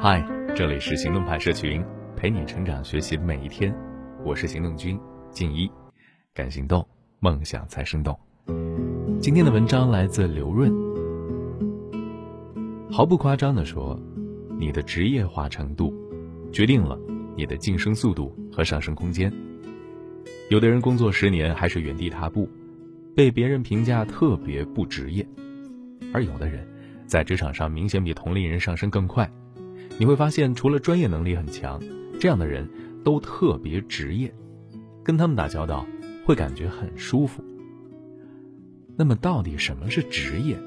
嗨，这里是行动派社群，陪你成长学习每一天。我是行动君静一，敢行动，梦想才生动。今天的文章来自刘润。毫不夸张的说，你的职业化程度，决定了你的晋升速度和上升空间。有的人工作十年还是原地踏步，被别人评价特别不职业；而有的人，在职场上明显比同龄人上升更快。你会发现，除了专业能力很强，这样的人都特别职业，跟他们打交道会感觉很舒服。那么，到底什么是职业？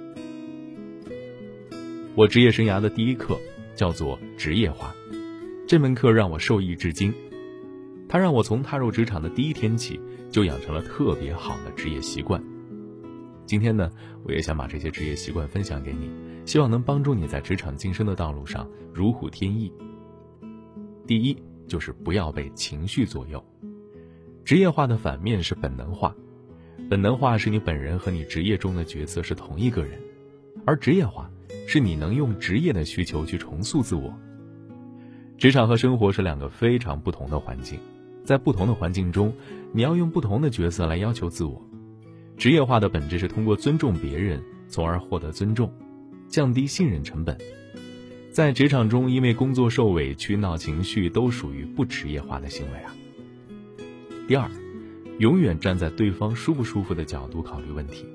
我职业生涯的第一课叫做职业化，这门课让我受益至今。它让我从踏入职场的第一天起就养成了特别好的职业习惯。今天呢，我也想把这些职业习惯分享给你，希望能帮助你在职场晋升的道路上如虎添翼。第一，就是不要被情绪左右。职业化的反面是本能化，本能化是你本人和你职业中的角色是同一个人，而职业化是你能用职业的需求去重塑自我。职场和生活是两个非常不同的环境。在不同的环境中，你要用不同的角色来要求自我。职业化的本质是通过尊重别人，从而获得尊重，降低信任成本。在职场中，因为工作受委屈、闹情绪，都属于不职业化的行为啊。第二，永远站在对方舒不舒服的角度考虑问题。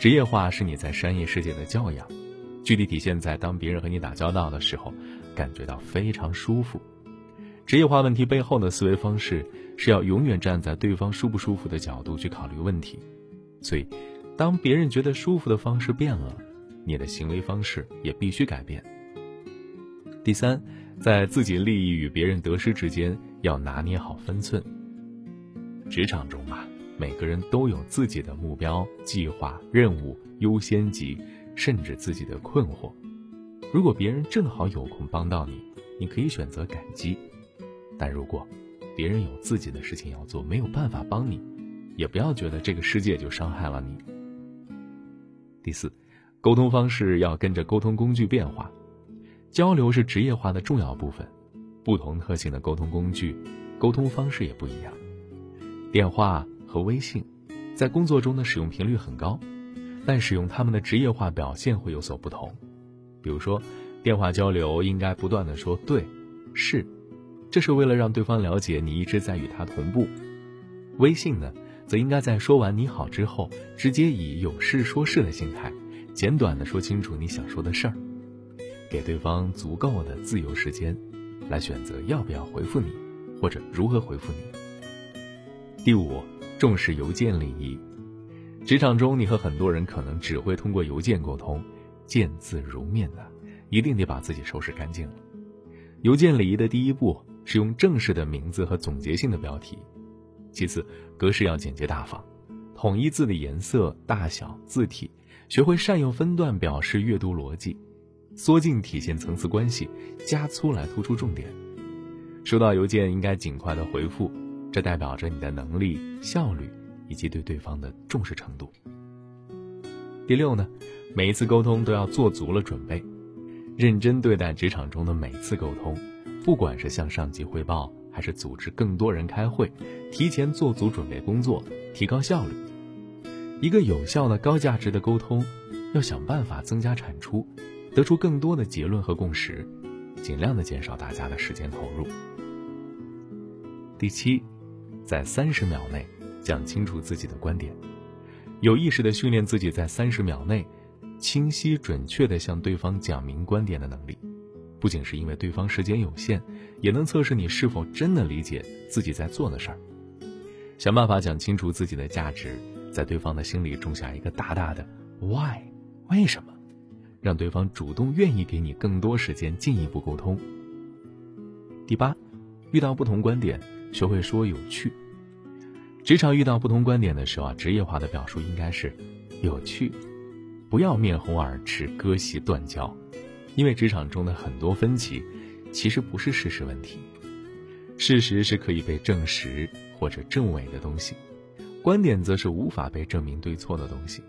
职业化是你在商业世界的教养，具体体现在当别人和你打交道的时候，感觉到非常舒服。职业化问题背后的思维方式是要永远站在对方舒不舒服的角度去考虑问题，所以，当别人觉得舒服的方式变了，你的行为方式也必须改变。第三，在自己利益与别人得失之间要拿捏好分寸。职场中嘛，每个人都有自己的目标、计划、任务、优先级，甚至自己的困惑。如果别人正好有空帮到你，你可以选择感激。但如果别人有自己的事情要做，没有办法帮你，也不要觉得这个世界就伤害了你。第四，沟通方式要跟着沟通工具变化，交流是职业化的重要部分，不同特性的沟通工具，沟通方式也不一样。电话和微信，在工作中的使用频率很高，但使用他们的职业化表现会有所不同。比如说，电话交流应该不断的说对，是。这是为了让对方了解你一直在与他同步。微信呢，则应该在说完你好之后，直接以有事说事的心态，简短的说清楚你想说的事儿，给对方足够的自由时间，来选择要不要回复你，或者如何回复你。第五，重视邮件礼仪。职场中，你和很多人可能只会通过邮件沟通，见字如面的，一定得把自己收拾干净了。邮件礼仪的第一步。是用正式的名字和总结性的标题，其次格式要简洁大方，统一字的颜色、大小、字体，学会善用分段表示阅读逻辑，缩进体现层次关系，加粗来突出重点。收到邮件应该尽快的回复，这代表着你的能力、效率以及对对方的重视程度。第六呢，每一次沟通都要做足了准备，认真对待职场中的每次沟通。不管是向上级汇报，还是组织更多人开会，提前做足准备工作，提高效率。一个有效的、高价值的沟通，要想办法增加产出，得出更多的结论和共识，尽量的减少大家的时间投入。第七，在三十秒内讲清楚自己的观点，有意识的训练自己在三十秒内，清晰准确的向对方讲明观点的能力。不仅是因为对方时间有限，也能测试你是否真的理解自己在做的事儿。想办法讲清楚自己的价值，在对方的心里种下一个大大的 “why”，为什么？让对方主动愿意给你更多时间进一步沟通。第八，遇到不同观点，学会说有趣。职场遇到不同观点的时候啊，职业化的表述应该是有趣，不要面红耳赤、割席断交。因为职场中的很多分歧，其实不是事实问题，事实是可以被证实或者证伪的东西，观点则是无法被证明对错的东西，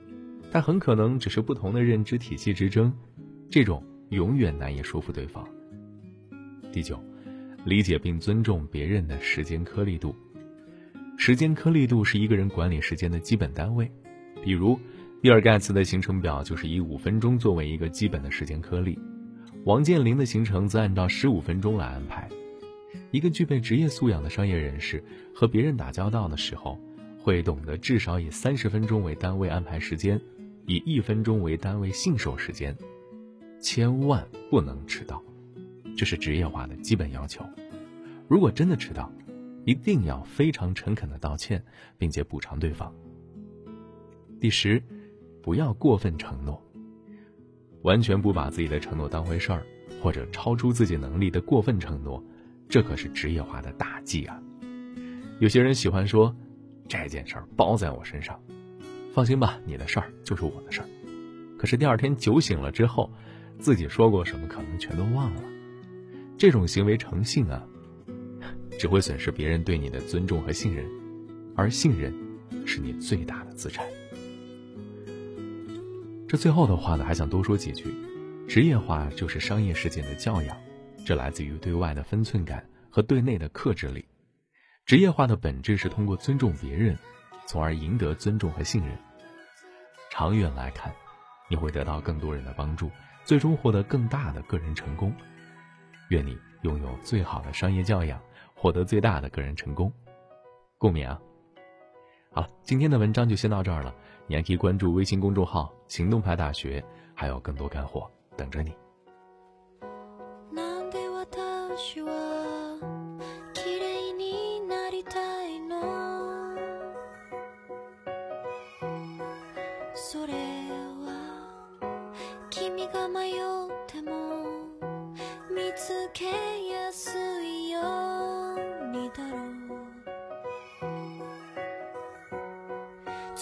它很可能只是不同的认知体系之争，这种永远难以说服对方，第九，理解并尊重别人的时间颗粒度。时间颗粒度是一个人管理时间的基本单位。比如，比尔盖茨的行程表就是以五分钟作为一个基本的时间颗粒，王健林的行程则按照十五分钟来安排。一个具备职业素养的商业人士和别人打交道的时候，会懂得至少以三十分钟为单位安排时间，以一分钟为单位信守时间，千万不能迟到。这是职业化的基本要求。如果真的迟到，一定要非常诚恳的道歉，并且补偿对方。第十，不要过分承诺。完全不把自己的承诺当回事儿，或者超出自己能力的过分承诺，这可是职业化的大忌啊！有些人喜欢说：“这件事儿包在我身上，放心吧，你的事儿就是我的事儿。”可是第二天酒醒了之后，自己说过什么可能全都忘了。这种行为诚信啊，只会损失别人对你的尊重和信任，而信任是你最大的资产。这最后的话呢，还想多说几句。职业化就是商业世界的教养，这来自于对外的分寸感和对内的克制力。职业化的本质是通过尊重别人，从而赢得尊重和信任。长远来看，你会得到更多人的帮助，最终获得更大的个人成功。愿你拥有最好的商业教养，获得最大的个人成功。共勉啊！好了，今天的文章就先到这儿了。你还可以关注微信公众号“行动派大学”，还有更多干货等着你。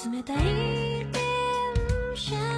冷たい電車